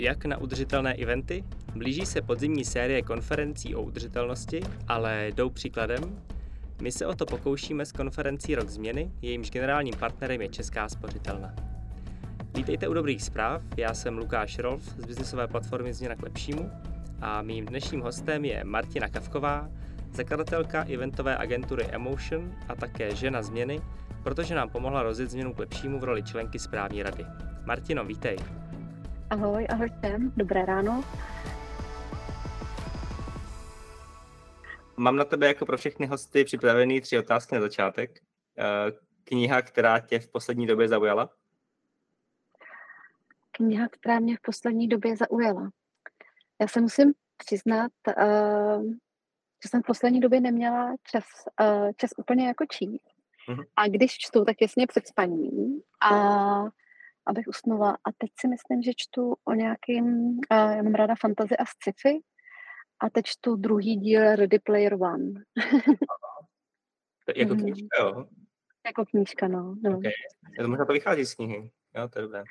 Jak na udržitelné eventy? Blíží se podzimní série konferencí o udržitelnosti, ale jdou příkladem? My se o to pokoušíme s konferencí Rok změny, jejímž generálním partnerem je Česká spořitelna. Vítejte u Dobrých zpráv, já jsem Lukáš Rolf z biznisové platformy Změna k lepšímu a mým dnešním hostem je Martina Kavková, zakladatelka eventové agentury Emotion a také žena změny, protože nám pomohla rozjet změnu k lepšímu v roli členky správní rady. Martino, vítej. Ahoj, ahoj všem, dobré ráno. Mám na tebe jako pro všechny hosty připravený tři otázky na začátek. Eh, kniha, která tě v poslední době zaujala? Kniha, která mě v poslední době zaujala. Já se musím přiznat, uh, že jsem v poslední době neměla čas, uh, čas úplně jako číst. Mm-hmm. A když čtu, tak jasně před spaním. A abych usnula. A teď si myslím, že čtu o nějakým, uh, já mám ráda fantazy a sci-fi, a teď čtu druhý díl Ready Player One. jako mhm. knížka, jo? Jako knížka, no. no. Okay. To možná to vychází z knihy. Jo, to je dobré.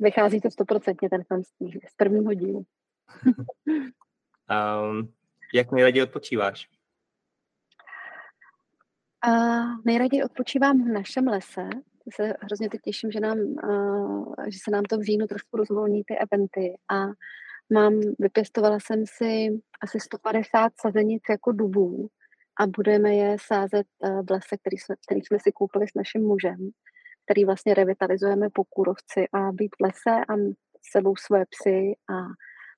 Vychází to stoprocentně ten film z knihy, z prvního dílu. um, jak nejraději odpočíváš? Uh, nejraději odpočívám v našem lese, se hrozně teď těším, že, nám, uh, že se nám to v říjnu trošku rozvolní ty eventy a mám, vypěstovala jsem si asi 150 sazenic jako dubů a budeme je sázet uh, v lese, který jsme, který jsme si koupili s naším mužem, který vlastně revitalizujeme po kůrovci a být v lese a s sebou své psy a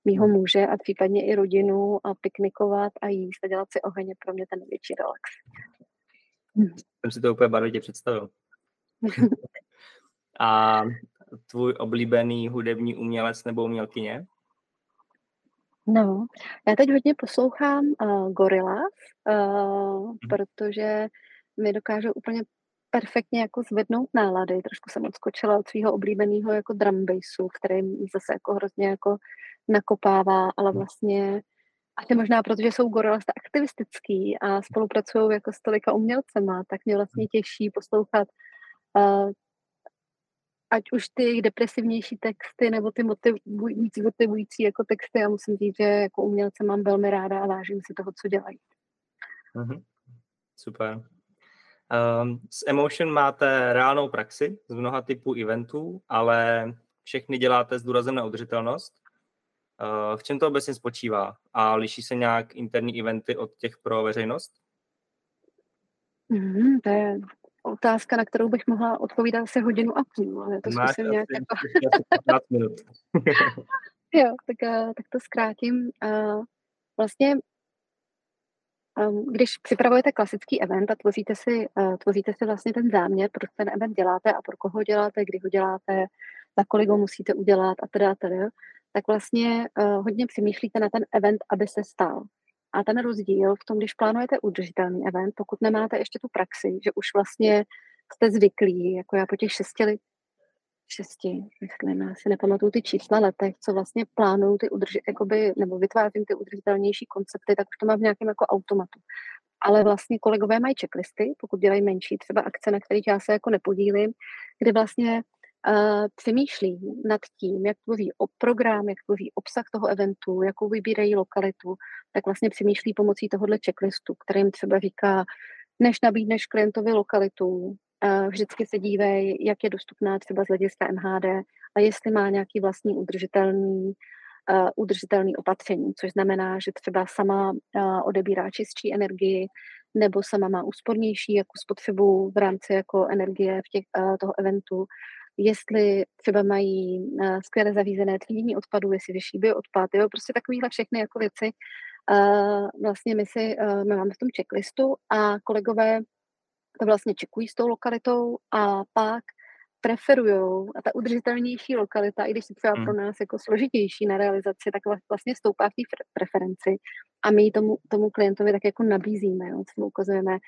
mýho muže a případně i rodinu a piknikovat a jíst a dělat si oheň pro mě ten největší relax. Jsem si to úplně barvitě představil. A tvůj oblíbený hudební umělec nebo umělkyně? No, já teď hodně poslouchám uh, Gorillaz, uh, hmm. protože mi dokážou úplně perfektně jako zvednout nálady. Trošku jsem odskočila od svého oblíbeného jako drum bassu, který zase jako hrozně jako nakopává, ale mhm. vlastně a to možná protože jsou Gorillaz aktivistický a spolupracují jako s tolika umělcema, tak mě vlastně mhm. těší poslouchat ať už ty depresivnější texty nebo ty motivující, motivující jako texty a musím říct, že jako umělce mám velmi ráda a vážím si toho, co dělají. Mm-hmm. Super. Um, s Emotion máte reálnou praxi z mnoha typů eventů, ale všechny děláte s důrazem na udržitelnost. Uh, v čem to obecně spočívá? A liší se nějak interní eventy od těch pro veřejnost? Mm, to je otázka, na kterou bych mohla odpovídat asi hodinu a půl, ale to Máš zkusím nějak jako... minut. jo, tak, eh, tak to zkrátím. Uh, vlastně um, když připravujete klasický event a tvoříte si, uh, tvoříte si vlastně ten záměr, proč ten event děláte a pro koho děláte, kdy ho děláte, za kolik ho musíte udělat a teda, teda tak vlastně hodně přemýšlíte na ten event, aby se stal. A ten rozdíl v tom, když plánujete udržitelný event, pokud nemáte ještě tu praxi, že už vlastně jste zvyklí, jako já po těch šesti, let, šesti, myslím, já si nepamatuju ty čísla letech, co vlastně plánují ty udrži, jakoby, nebo vytvářím ty udržitelnější koncepty, tak už to mám v nějakém jako automatu. Ale vlastně kolegové mají checklisty, pokud dělají menší třeba akce, na kterých já se jako nepodílím, kde vlastně přemýšlí nad tím, jak tvoří program, jak tvoří obsah toho eventu, jakou vybírají lokalitu, tak vlastně přemýšlí pomocí tohohle checklistu, který jim třeba říká, než nabídneš klientovi lokalitu, uh, vždycky se dívej, jak je dostupná třeba z hlediska MHD a jestli má nějaký vlastní udržitelný uh, udržitelný opatření, což znamená, že třeba sama odebírá čistší energii, nebo sama má úspornější jako spotřebu v rámci jako energie v těch, toho eventu, jestli třeba mají uh, skvěle zavízené třídění odpadů, jestli řeší bioodpad, jo, prostě takovýhle všechny jako věci. Uh, vlastně my si, uh, my máme v tom checklistu a kolegové to vlastně čekují s tou lokalitou a pak preferují a ta udržitelnější lokalita, i když je třeba pro hmm. nás jako složitější na realizaci, tak vlastně stoupá v té preferenci a my tomu, tomu klientovi tak jako nabízíme, jo, co mu ukazujeme,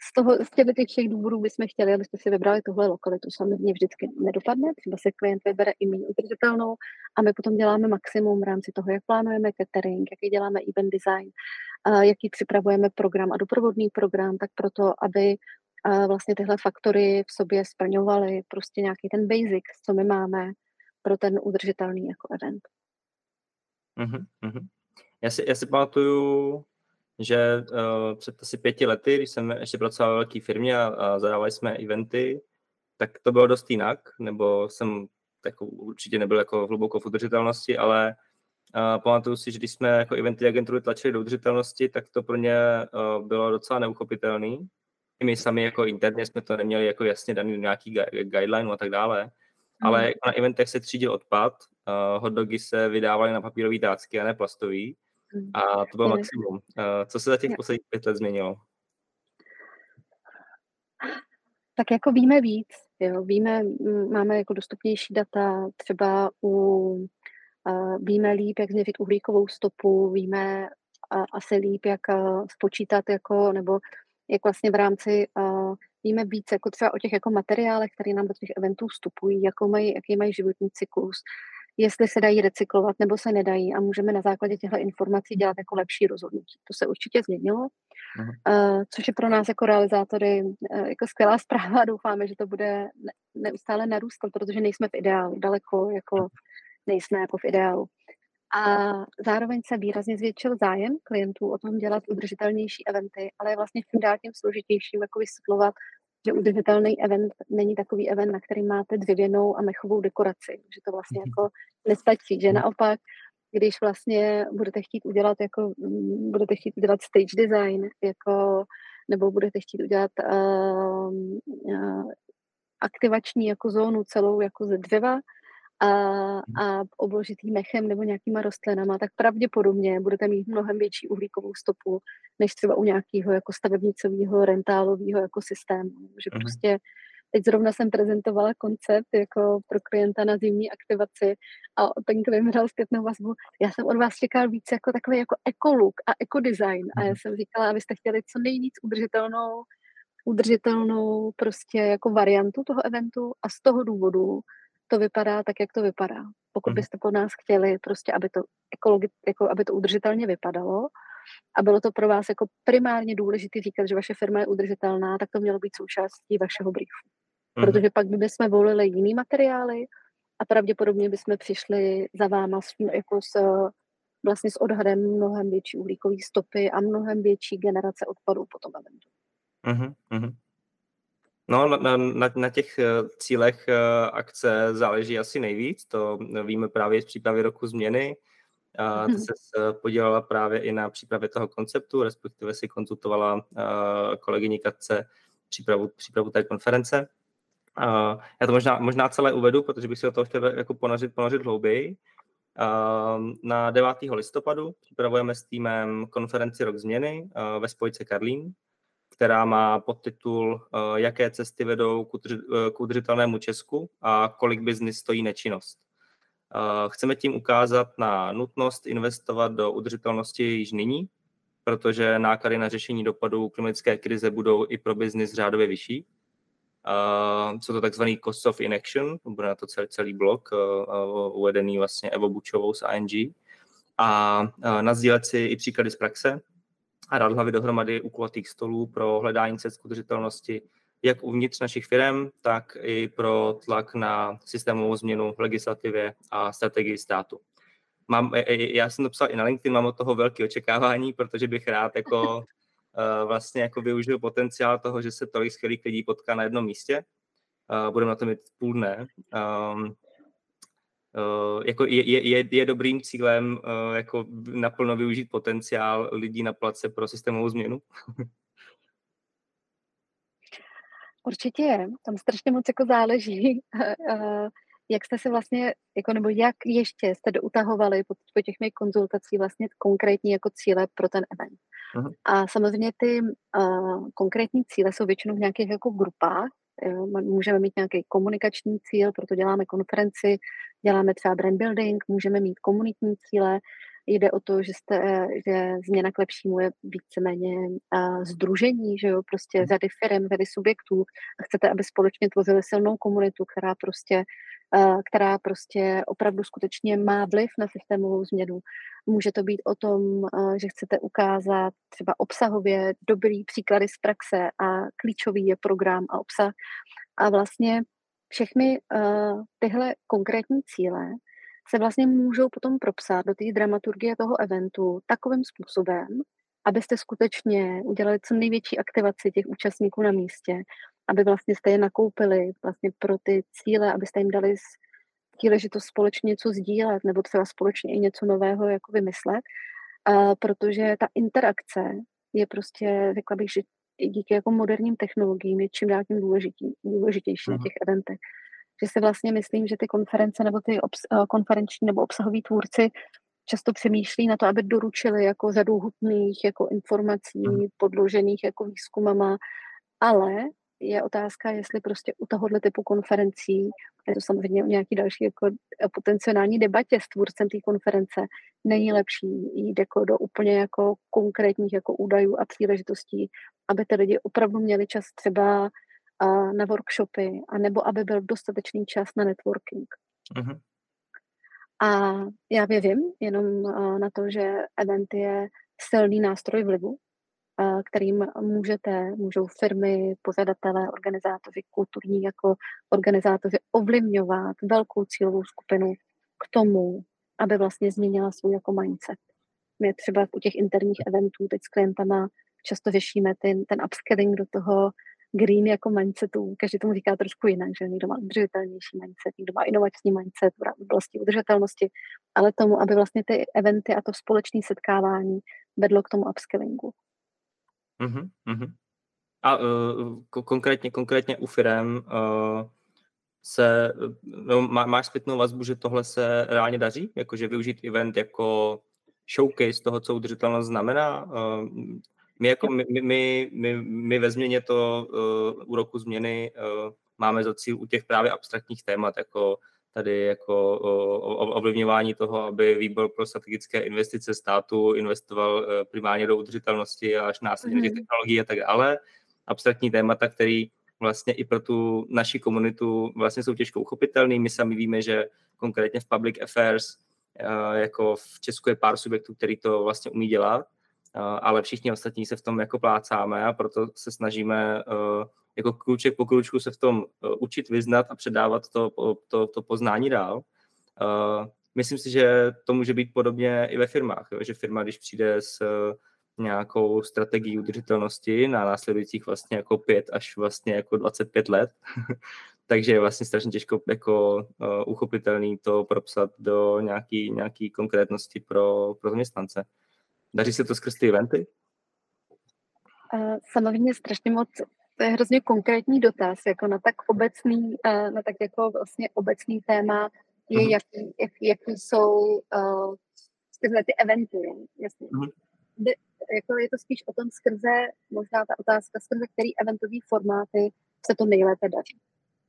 z, toho, z těch, těch všech důvodů bychom chtěli, abyste si vybrali tuhle lokalitu. Samozřejmě vždycky nedopadne, třeba se klient vybere i méně udržitelnou a my potom děláme maximum v rámci toho, jak plánujeme catering, jaký děláme event design, jaký připravujeme program a doprovodný program, tak proto, aby vlastně tyhle faktory v sobě splňovaly prostě nějaký ten basic, co my máme pro ten udržitelný jako event. Uh-huh, uh-huh. Já, si, já si pamatuju, že uh, před asi pěti lety, když jsem ještě pracoval ve velké firmě a, a zadávali jsme eventy, tak to bylo dost jinak, nebo jsem jako, určitě nebyl jako hluboko v udržitelnosti, ale uh, pamatuju si, že když jsme jako eventy agentury tlačili do udržitelnosti, tak to pro ně uh, bylo docela neuchopitelný. I my sami jako interně jsme to neměli jako jasně daný nějaký guideline a tak dále, mm. ale na eventech se třídil odpad, uh, hotdogy se vydávaly na papírové tácky a ne plastový, mm. A to bylo maximum. Uh, co se za těch posledních pět let změnilo? Tak jako víme víc, jo, víme, máme jako dostupnější data, třeba u, uh, víme líp, jak změřit uhlíkovou stopu, víme uh, asi líp, jak uh, spočítat jako, nebo jak vlastně v rámci uh, víme víc jako třeba o těch jako materiálech, které nám do těch eventů vstupují, jako mají, jaký mají životní cyklus, jestli se dají recyklovat nebo se nedají a můžeme na základě těchto informací dělat jako lepší rozhodnutí. To se určitě změnilo, uh, což je pro nás jako realizátory uh, jako skvělá zpráva. Doufáme, že to bude neustále narůstat, protože nejsme v ideálu, daleko jako nejsme jako v ideálu. A zároveň se výrazně zvětšil zájem klientů o tom dělat udržitelnější eventy, ale je vlastně tím dál tím složitějším jako vysvětlovat, že udržitelný event není takový event, na který máte dřevěnou a mechovou dekoraci, že to vlastně mhm. jako nestačí, že naopak, když vlastně budete chtít udělat jako, mm, budete chtít udělat stage design, jako, nebo budete chtít udělat uh, uh, aktivační jako zónu celou jako ze dřeva, a, mhm. a obložitý mechem nebo nějakýma rostlinama, tak pravděpodobně budete mít mnohem větší uhlíkovou stopu, než třeba u nějakého jako stavebnicového rentálového jako systému. Že uh-huh. prostě teď zrovna jsem prezentovala koncept jako pro klienta na zimní aktivaci a ten klient dal zpětnou vazbu. Já jsem od vás čekal víc jako takový jako ekolook a ekodesign a já mhm. jsem říkala, abyste chtěli co nejvíc udržitelnou udržitelnou prostě jako variantu toho eventu a z toho důvodu to vypadá tak, jak to vypadá. Pokud mhm. byste po nás chtěli prostě, aby to, ekologi, jako, aby to udržitelně vypadalo a bylo to pro vás jako primárně důležité říkat, že vaše firma je udržitelná, tak to mělo být součástí vašeho briefu. Mm. Protože pak by jsme volili jiný materiály a pravděpodobně bychom přišli za váma s, jako s, vlastně s odhadem mnohem větší uhlíkové stopy a mnohem větší generace odpadů po tom eventu. Mm-hmm. No, na, na, na těch eh, cílech eh, akce záleží asi nejvíc, to víme právě z přípravy roku změny. A to se podělala právě i na přípravě toho konceptu, respektive si konzultovala eh, kolegyni Katce přípravu, přípravu té konference. Já to možná, možná celé uvedu, protože bych si o toho chtěl jako ponořit, ponořit hlouběji. Na 9. listopadu připravujeme s týmem konferenci Rok změny ve spojce Karlín, která má podtitul eh, Jaké cesty vedou eh, k udržitelnému Česku a kolik biznis stojí nečinnost. Eh, chceme tím ukázat na nutnost investovat do udržitelnosti již nyní, protože náklady na řešení dopadů klimatické krize budou i pro biznis řádově vyšší. Jsou to takzvaný cost of inaction, bude na to celý, celý blok uvedený vlastně Evo Bučovou z ING. A nazdílet si i příklady z praxe, a dát hlavy dohromady u kulatých stolů pro hledání cest udržitelnosti jak uvnitř našich firm, tak i pro tlak na systémovou změnu v legislativě a strategii státu. Mám, e, e, já jsem to psal i na LinkedIn, mám od toho velké očekávání, protože bych rád jako vlastně jako využil potenciál toho, že se tolik skvělých lidí potká na jednom místě. Budeme na to mít půl dne. Uh, jako je, je, je dobrým cílem uh, jako naplno využít potenciál lidí na place pro systémovou změnu? Určitě je, tam strašně moc jako záleží, uh, jak jste se vlastně, jako, nebo jak ještě jste doutahovali po, po těch mých konzultací vlastně konkrétní jako cíle pro ten event. Uh-huh. A samozřejmě ty uh, konkrétní cíle jsou většinou v nějakých jako grupách, Můžeme mít nějaký komunikační cíl, proto děláme konferenci, děláme třeba brand building, můžeme mít komunitní cíle. Jde o to, že, jste, že změna k lepšímu je víceméně uh, združení, že jo, prostě řady firm, řady subjektů a chcete, aby společně tvořili silnou komunitu, která prostě která prostě opravdu skutečně má vliv na systémovou změnu. Může to být o tom, že chcete ukázat třeba obsahově dobrý příklady z praxe a klíčový je program a obsah. A vlastně všechny tyhle konkrétní cíle se vlastně můžou potom propsat do té dramaturgie toho eventu takovým způsobem, abyste skutečně udělali co největší aktivaci těch účastníků na místě, aby vlastně jste je nakoupili vlastně pro ty cíle, abyste jim dali příležitost společně něco sdílet nebo třeba společně i něco nového jako vymyslet, uh, protože ta interakce je prostě, řekla bych, že díky jako moderním technologiím je čím dál tím důležitý, důležitější na těch eventech. Že si vlastně myslím, že ty konference nebo ty obs- uh, konferenční nebo obsahoví tvůrci často přemýšlí na to, aby doručili jako řadu hutných jako informací podložených jako výzkumama, ale je otázka, jestli prostě u tohohle typu konferencí, je to samozřejmě o nějaký další jako potenciální debatě s tvůrcem té konference, není lepší jít jako do úplně jako konkrétních jako údajů a příležitostí, aby ty lidi opravdu měli čas třeba na workshopy, anebo aby byl dostatečný čas na networking. Uh-huh. A já věřím jenom na to, že event je silný nástroj vlivu kterým můžete, můžou firmy, pořadatelé, organizátoři, kulturní jako organizátoři ovlivňovat velkou cílovou skupinu k tomu, aby vlastně změnila svůj jako mindset. My třeba u těch interních eventů teď s klientama často řešíme ten, ten upskilling do toho green jako mindsetu. Každý tomu říká trošku jinak, že někdo má udržitelnější mindset, někdo má inovační mindset v oblasti udržitelnosti, ale tomu, aby vlastně ty eventy a to společné setkávání vedlo k tomu upskillingu. Uh-huh, uh-huh. A uh, konkrétně, konkrétně u firem uh, se, no, má, máš zpětnou vazbu, že tohle se reálně daří? Jakože využít event jako showcase toho, co udržitelnost znamená? Uh, my, jako, my, my, my, my ve změně to uh, u roku změny uh, máme za cíl u těch právě abstraktních témat, jako tady jako ovlivňování toho, aby výbor pro strategické investice státu investoval e, primárně do udržitelnosti a až následně mm. těch technologií a tak dále. Abstraktní témata, který vlastně i pro tu naši komunitu vlastně jsou těžko uchopitelný. My sami víme, že konkrétně v public affairs e, jako v Česku je pár subjektů, který to vlastně umí dělat, e, ale všichni ostatní se v tom jako plácáme a proto se snažíme jako kruček po kručku se v tom uh, učit vyznat a předávat to, to, to poznání dál. Uh, myslím si, že to může být podobně i ve firmách, jo? že firma, když přijde s uh, nějakou strategii udržitelnosti na následujících vlastně jako pět až vlastně jako 25 let, takže je vlastně strašně těžko jako uh, uchopitelný to propsat do nějaký, nějaký konkrétnosti pro, pro zaměstnance. Daří se to skrz ty eventy? Uh, samozřejmě strašně moc to je hrozně konkrétní dotaz, jako na tak obecný, eh, na tak jako vlastně obecný téma je, uh-huh. jaký, jak, jaký jsou uh, tyhle ty eventy, jasně. Uh-huh. De, jako je to spíš o tom skrze, možná ta otázka, skrze který eventový formáty se to nejlépe daří.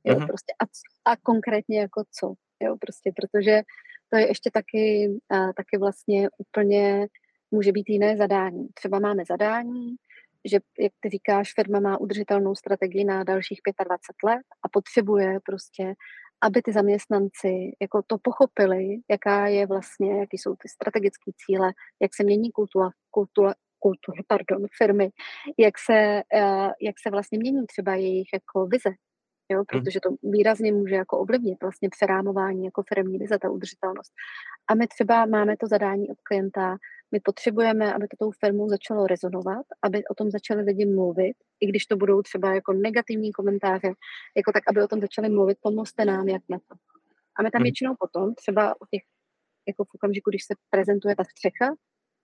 Jo, uh-huh. prostě a, a konkrétně jako co, jo, prostě, protože to je ještě taky, uh, taky vlastně úplně může být jiné zadání. Třeba máme zadání, že, jak ty říkáš, firma má udržitelnou strategii na dalších 25 let a potřebuje prostě, aby ty zaměstnanci jako to pochopili, jaká je vlastně, jaký jsou ty strategické cíle, jak se mění kultura, kultura, kultura pardon, firmy, jak se, uh, jak se vlastně mění třeba jejich jako vize, jo, mhm. protože to výrazně může jako ovlivnit vlastně přerámování jako firmní vize, ta udržitelnost. A my třeba máme to zadání od klienta, my potřebujeme, aby to tou firmou začalo rezonovat, aby o tom začali lidi mluvit, i když to budou třeba jako negativní komentáře, jako tak, aby o tom začali mluvit, pomozte nám, jak na to. A my tam mhm. většinou potom, třeba o těch, jako v okamžiku, když se prezentuje ta střecha,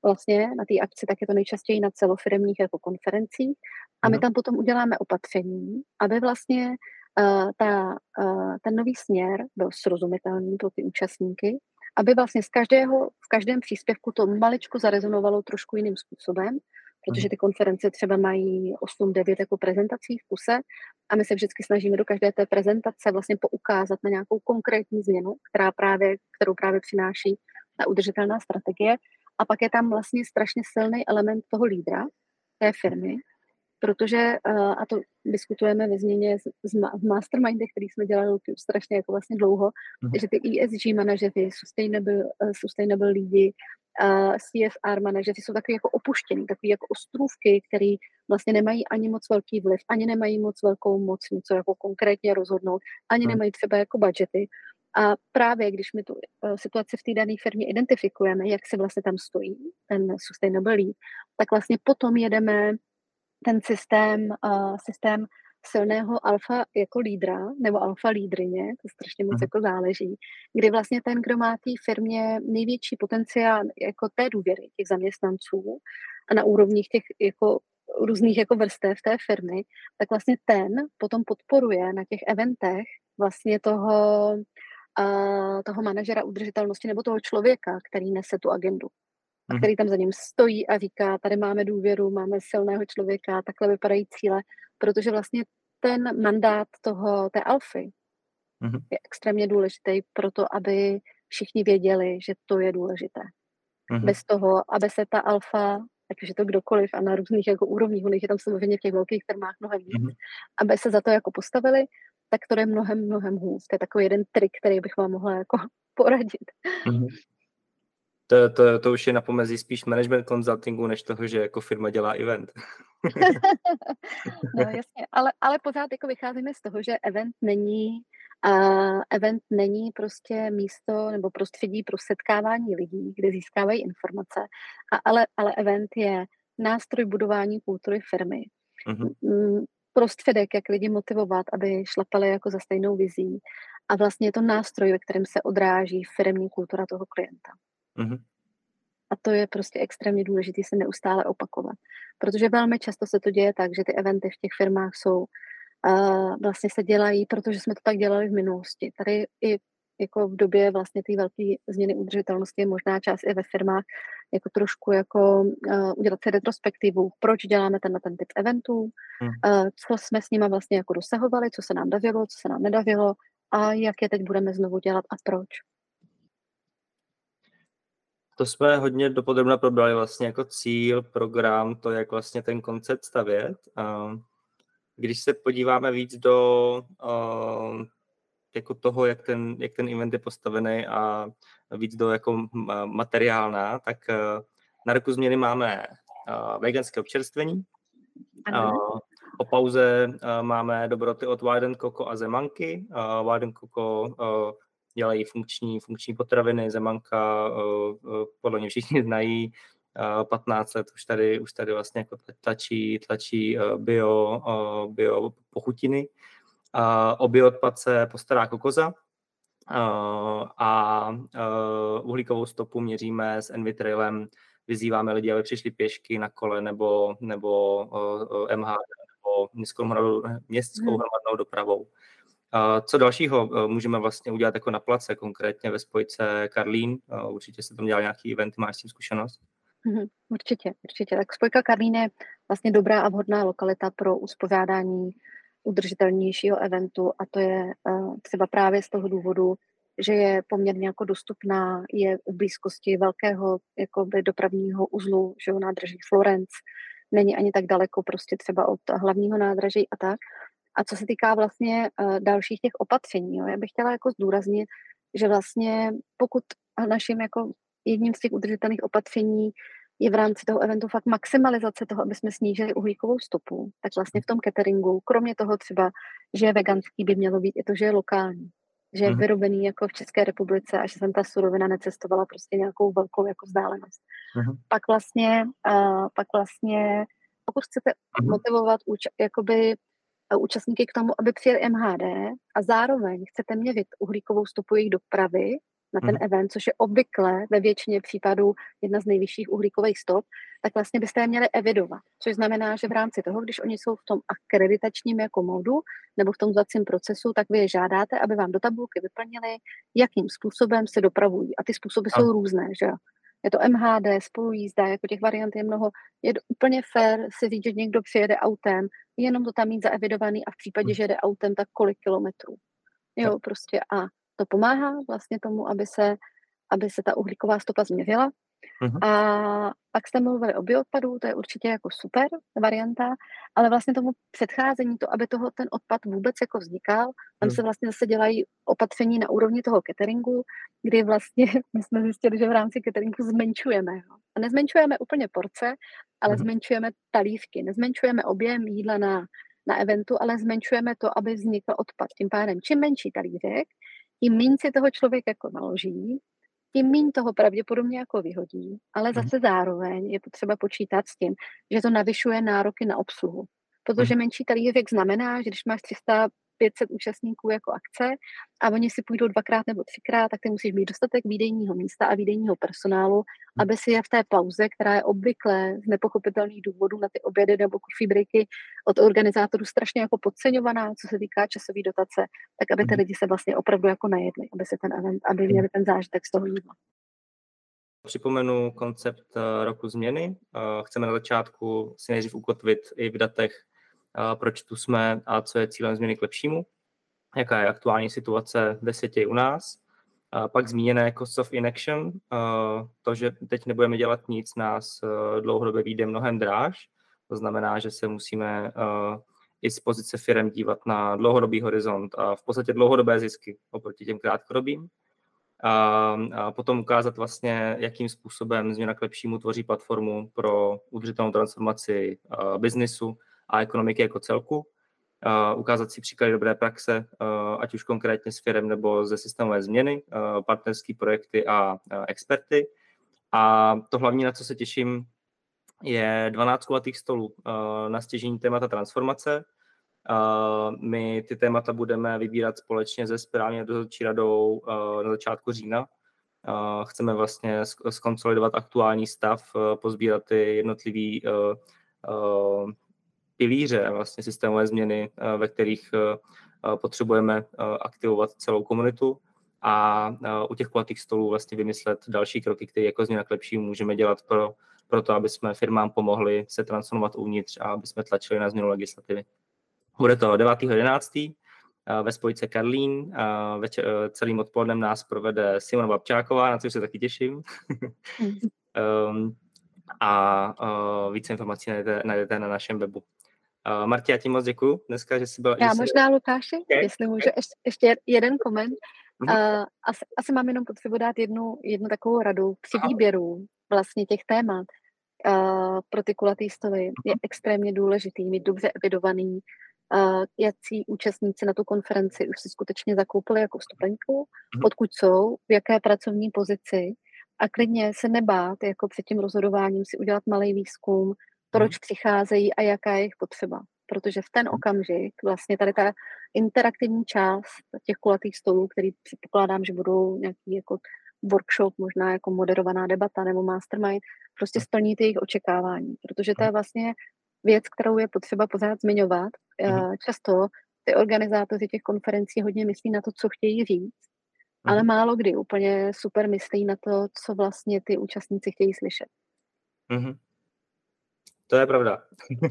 vlastně na té akci, tak je to nejčastěji na celofirmních jako konferencích. A my tam potom uděláme opatření, aby vlastně ta, uh, ten nový směr byl srozumitelný pro ty účastníky, aby vlastně z každého, v každém příspěvku to maličko zarezonovalo trošku jiným způsobem, protože mhm. ty konference třeba mají 8-9 jako prezentací v kuse a my se vždycky snažíme do každé té prezentace vlastně poukázat na nějakou konkrétní změnu, která právě, kterou právě přináší ta udržitelná strategie. A pak je tam vlastně strašně silný element toho lídra té firmy, protože, uh, a to diskutujeme ve změně v mastermindech, který jsme dělali strašně jako vlastně dlouho, mm. že ty ESG manažery, sustainable, uh, sustainable lidi, uh, CSR manažeři jsou takový jako opuštěný, takový jako ostrůvky, který vlastně nemají ani moc velký vliv, ani nemají moc velkou moc něco jako konkrétně rozhodnout, ani mm. nemají třeba jako budgety. A právě když my tu uh, situaci v té dané firmě identifikujeme, jak se vlastně tam stojí ten sustainable lead, tak vlastně potom jedeme ten systém, uh, systém silného alfa jako lídra nebo alfa lídrině, to strašně moc mm. jako záleží, kdy vlastně ten, kdo má té firmě největší potenciál jako té důvěry těch zaměstnanců a na úrovních těch jako různých jako vrstev té firmy, tak vlastně ten potom podporuje na těch eventech vlastně toho, uh, toho manažera udržitelnosti nebo toho člověka, který nese tu agendu a mhm. který tam za ním stojí a říká, tady máme důvěru, máme silného člověka, takhle vypadají cíle, protože vlastně ten mandát toho, té alfy mm-hmm. je extrémně důležitý pro to, aby všichni věděli, že to je důležité. Mm-hmm. Bez toho, aby se ta alfa, ať už je to kdokoliv a na různých jako úrovních, je tam samozřejmě v těch velkých firmách mnohem víc, mm-hmm. aby se za to jako postavili, tak to je mnohem, mnohem hůř. To je takový jeden trik, který bych vám mohla jako poradit. Mm-hmm. To, to, to už je na pomezí spíš management consultingu, než toho, že jako firma dělá event. no jasně, ale, ale pořád jako vycházíme z toho, že event není uh, event není prostě místo nebo prostředí pro setkávání lidí, kde získávají informace, a, ale, ale event je nástroj budování kultury firmy. Uh-huh. Prostředek, jak lidi motivovat, aby šlapali jako za stejnou vizí. A vlastně je to nástroj, ve kterém se odráží firmní kultura toho klienta. Mm-hmm. A to je prostě extrémně důležité se neustále opakovat. Protože velmi často se to děje tak, že ty eventy v těch firmách jsou, uh, vlastně se dělají, protože jsme to tak dělali v minulosti. Tady i jako v době vlastně té velké změny udržitelnosti je možná čas i ve firmách jako trošku jako uh, udělat si retrospektivu, proč děláme tenhle ten typ eventů, hmm. uh, co jsme s nimi vlastně jako dosahovali, co se nám davilo, co se nám nedavilo a jak je teď budeme znovu dělat a proč. To jsme hodně dopodrobně probrali vlastně jako cíl, program, to, jak vlastně ten koncept stavět. Když se podíváme víc do jako toho, jak ten, jak ten event je postavený a víc do jako materiálna, tak na roku změny máme veganské občerstvení. Ano. O pauze máme dobroty od Wild Coco a Zemanky. Wild Coco dělají funkční, funkční potraviny, zemanka, podle mě všichni znají, 15 let už tady, už tady vlastně jako tlačí, tlačí bio, bio pochutiny. O bioodpad se postará kokoza a uhlíkovou stopu měříme s Envitrailem, vyzýváme lidi, aby přišli pěšky na kole nebo, nebo MHD nebo městskou, městskou hmm. hromadnou dopravou. Co dalšího eh, můžeme vlastně udělat jako na place, konkrétně ve spojce Karlín? Eh, určitě se tam dělal nějaký event, máš s tím zkušenost? Mhm, určitě, určitě. Tak spojka Karlín je vlastně dobrá a vhodná lokalita pro uspořádání udržitelnějšího eventu a to je uh, třeba právě z toho důvodu, že je poměrně jako dostupná, je u blízkosti velkého jakoby dopravního uzlu, že nádraží Florence, není ani tak daleko prostě třeba od hlavního nádraží a tak. A co se týká vlastně uh, dalších těch opatření, jo, já bych chtěla jako zdůraznit, že vlastně pokud naším jako jedním z těch udržitelných opatření je v rámci toho eventu fakt maximalizace toho, aby jsme snížili uhlíkovou stopu, tak vlastně v tom cateringu, kromě toho třeba, že je veganský, by mělo být i to, že je lokální, že je uh-huh. vyrobený jako v České republice a že jsem ta surovina necestovala prostě nějakou velkou jako vzdálenost. Uh-huh. Pak vlastně, uh, pak vlastně, pokud chcete uh-huh. motivovat uč- jakoby účastníky k tomu, aby přijeli MHD a zároveň chcete měřit uhlíkovou stopu jejich dopravy na ten hmm. event, což je obvykle ve většině případů jedna z nejvyšších uhlíkových stop, tak vlastně byste je měli evidovat. Což znamená, že v rámci toho, když oni jsou v tom akreditačním jako modu nebo v tom zacím procesu, tak vy je žádáte, aby vám do tabulky vyplnili, jakým způsobem se dopravují. A ty způsoby a. jsou různé, že jo je to MHD, spolujízda, jako těch variant je mnoho. Je úplně fair si říct, že někdo přijede autem, jenom to tam mít zaevidovaný a v případě, hmm. že jede autem, tak kolik kilometrů. Jo, prostě a to pomáhá vlastně tomu, aby se, aby se ta uhlíková stopa změřila Uh-huh. A pak jste mluvili o bioodpadu, to je určitě jako super varianta, ale vlastně tomu předcházení, to, aby toho ten odpad vůbec jako vznikal, tam uh-huh. se vlastně zase dělají opatření na úrovni toho cateringu, kdy vlastně my jsme zjistili, že v rámci cateringu zmenšujeme. A nezmenšujeme úplně porce, ale uh-huh. zmenšujeme talívky, nezmenšujeme objem jídla na, na eventu, ale zmenšujeme to, aby vznikl odpad. Tím pádem, čím menší talířek, tím méně si toho člověk jako naloží, tím méně toho pravděpodobně jako vyhodí, ale mhm. zase zároveň je potřeba počítat s tím, že to navyšuje nároky na obsluhu. Protože mhm. menší talířek znamená, že když máš 300 500 účastníků jako akce a oni si půjdou dvakrát nebo třikrát, tak ty musíš mít dostatek výdejního místa a výdejního personálu, hmm. aby si je v té pauze, která je obvykle z nepochopitelných důvodů na ty obědy nebo coffee breaky od organizátorů strašně jako podceňovaná, co se týká časové dotace, tak aby ty hmm. lidi se vlastně opravdu jako najedli, aby si ten event, aby hmm. měli ten zážitek z toho jídla. Připomenu koncept eh, roku změny. Eh, chceme na začátku si nejdřív ukotvit i v datech proč tu jsme a co je cílem změny k lepšímu, jaká je aktuální situace ve světě u nás. A pak zmíněné cost of inaction, to, že teď nebudeme dělat nic, nás dlouhodobě vyjde mnohem dráž, to znamená, že se musíme i z pozice firm dívat na dlouhodobý horizont a v podstatě dlouhodobé zisky oproti těm krátkodobým. A, a potom ukázat vlastně, jakým způsobem změna k lepšímu tvoří platformu pro udržitelnou transformaci biznisu, a ekonomiky jako celku, uh, ukázat si příklady dobré praxe, uh, ať už konkrétně s firem nebo ze systémové změny, uh, partnerské projekty a experty. A to hlavní, na co se těším, je 12 kulatých stolů na stěžení témata transformace. My ty témata budeme vybírat společně se správně dozorčí radou na začátku října. Chceme vlastně skonsolidovat aktuální stav, pozbírat ty jednotlivý uh, pilíře vlastně systémové změny, eh, ve kterých eh, eh, potřebujeme aktivovat celou komunitu a u těch kulatých stolů vlastně vymyslet další kroky, které jako změna k lepšímu můžeme dělat pro, pro to, aby jsme firmám pomohli se transformovat uvnitř a aby jsme tlačili na změnu legislativy. Bude to 9.11. ve spojce Karlín. Večer, celým odpolednem nás provede Simona Babčáková, na což se taky těším. um, a uh, více informací najdete, najdete na našem webu. Uh, Marti, já ti moc děkuji dneska, že jsi byla... Já možná, Lukáši, okay. jestli můžu, ještě, ještě jeden koment. Uh, asi, asi mám jenom potřebu dát jednu, jednu takovou radu při výběru vlastně těch témat uh, pro ty kulatý stoly. Je extrémně důležitý mít dobře evidovaný, uh, jaký účastníci na tu konferenci už si skutečně zakoupili jako stupenku, uh-huh. odkud jsou, v jaké pracovní pozici a klidně se nebát jako před tím rozhodováním si udělat malý výzkum, proč hmm. přicházejí a jaká je jejich potřeba. Protože v ten okamžik vlastně tady ta interaktivní část těch kulatých stolů, který předpokládám, že budou nějaký jako workshop, možná jako moderovaná debata nebo mastermind, prostě splní ty jejich očekávání. Protože to je vlastně věc, kterou je potřeba pořád zmiňovat. Často ty organizátoři těch konferencí hodně myslí na to, co chtějí říct, ale málo kdy úplně super myslí na to, co vlastně ty účastníci chtějí slyšet. Mm-hmm. To je pravda.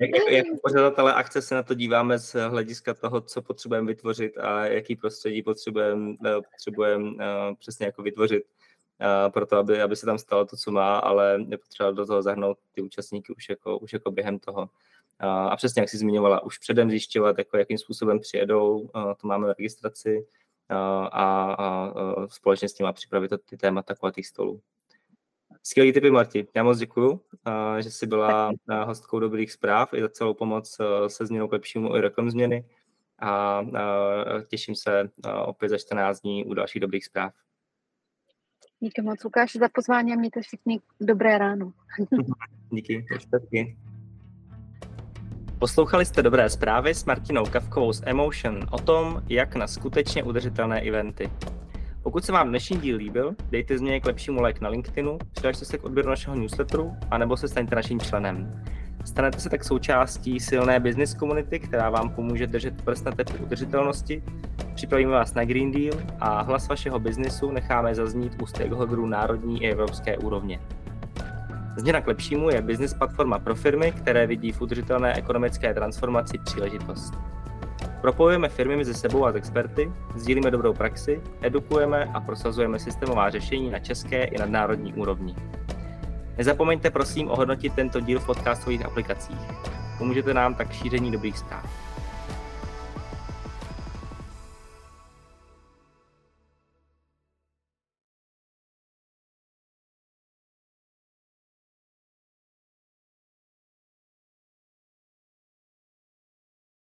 jak, jako, jako pořadatelé akce se na to díváme z hlediska toho, co potřebujeme vytvořit a jaký prostředí potřebujeme eh, potřebujem, uh, přesně jako vytvořit uh, pro to, aby, aby se tam stalo to, co má, ale je potřeba do toho zahrnout ty účastníky už jako, už jako během toho. A přesně, jak jsi zmiňovala, už předem zjišťovat, jako jakým způsobem přijedou, to máme v registraci a, a uh, společně s nimi připravit ty témata kulatých stolů. Skvělý typy, Marti. Já moc děkuju, že jsi byla hostkou dobrých zpráv i za celou pomoc se změnou k lepšímu i rokem změny a těším se opět za 14 dní u dalších dobrých zpráv. Díky moc, Lukáš, za pozvání a mějte všichni dobré ráno. Díky, taky. Poslouchali jste dobré zprávy s Martinou Kavkovou z Emotion o tom, jak na skutečně udržitelné eventy. Pokud se vám dnešní díl líbil, dejte změně k lepšímu like na LinkedInu, přihlašte se k odběru našeho newsletteru, anebo se staňte naším členem. Stanete se tak součástí silné business komunity, která vám pomůže držet prst na tepu udržitelnosti. Připravíme vás na Green Deal a hlas vašeho biznesu necháme zaznít u stakeholderů národní i evropské úrovně. Změna k lepšímu je business platforma pro firmy, které vidí v udržitelné ekonomické transformaci příležitost. Propojujeme firmy mezi sebou a s experty, sdílíme dobrou praxi, edukujeme a prosazujeme systémová řešení na české i nadnárodní úrovni. Nezapomeňte prosím ohodnotit tento díl v podcastových aplikacích. Pomůžete nám tak šíření dobrých zpráv.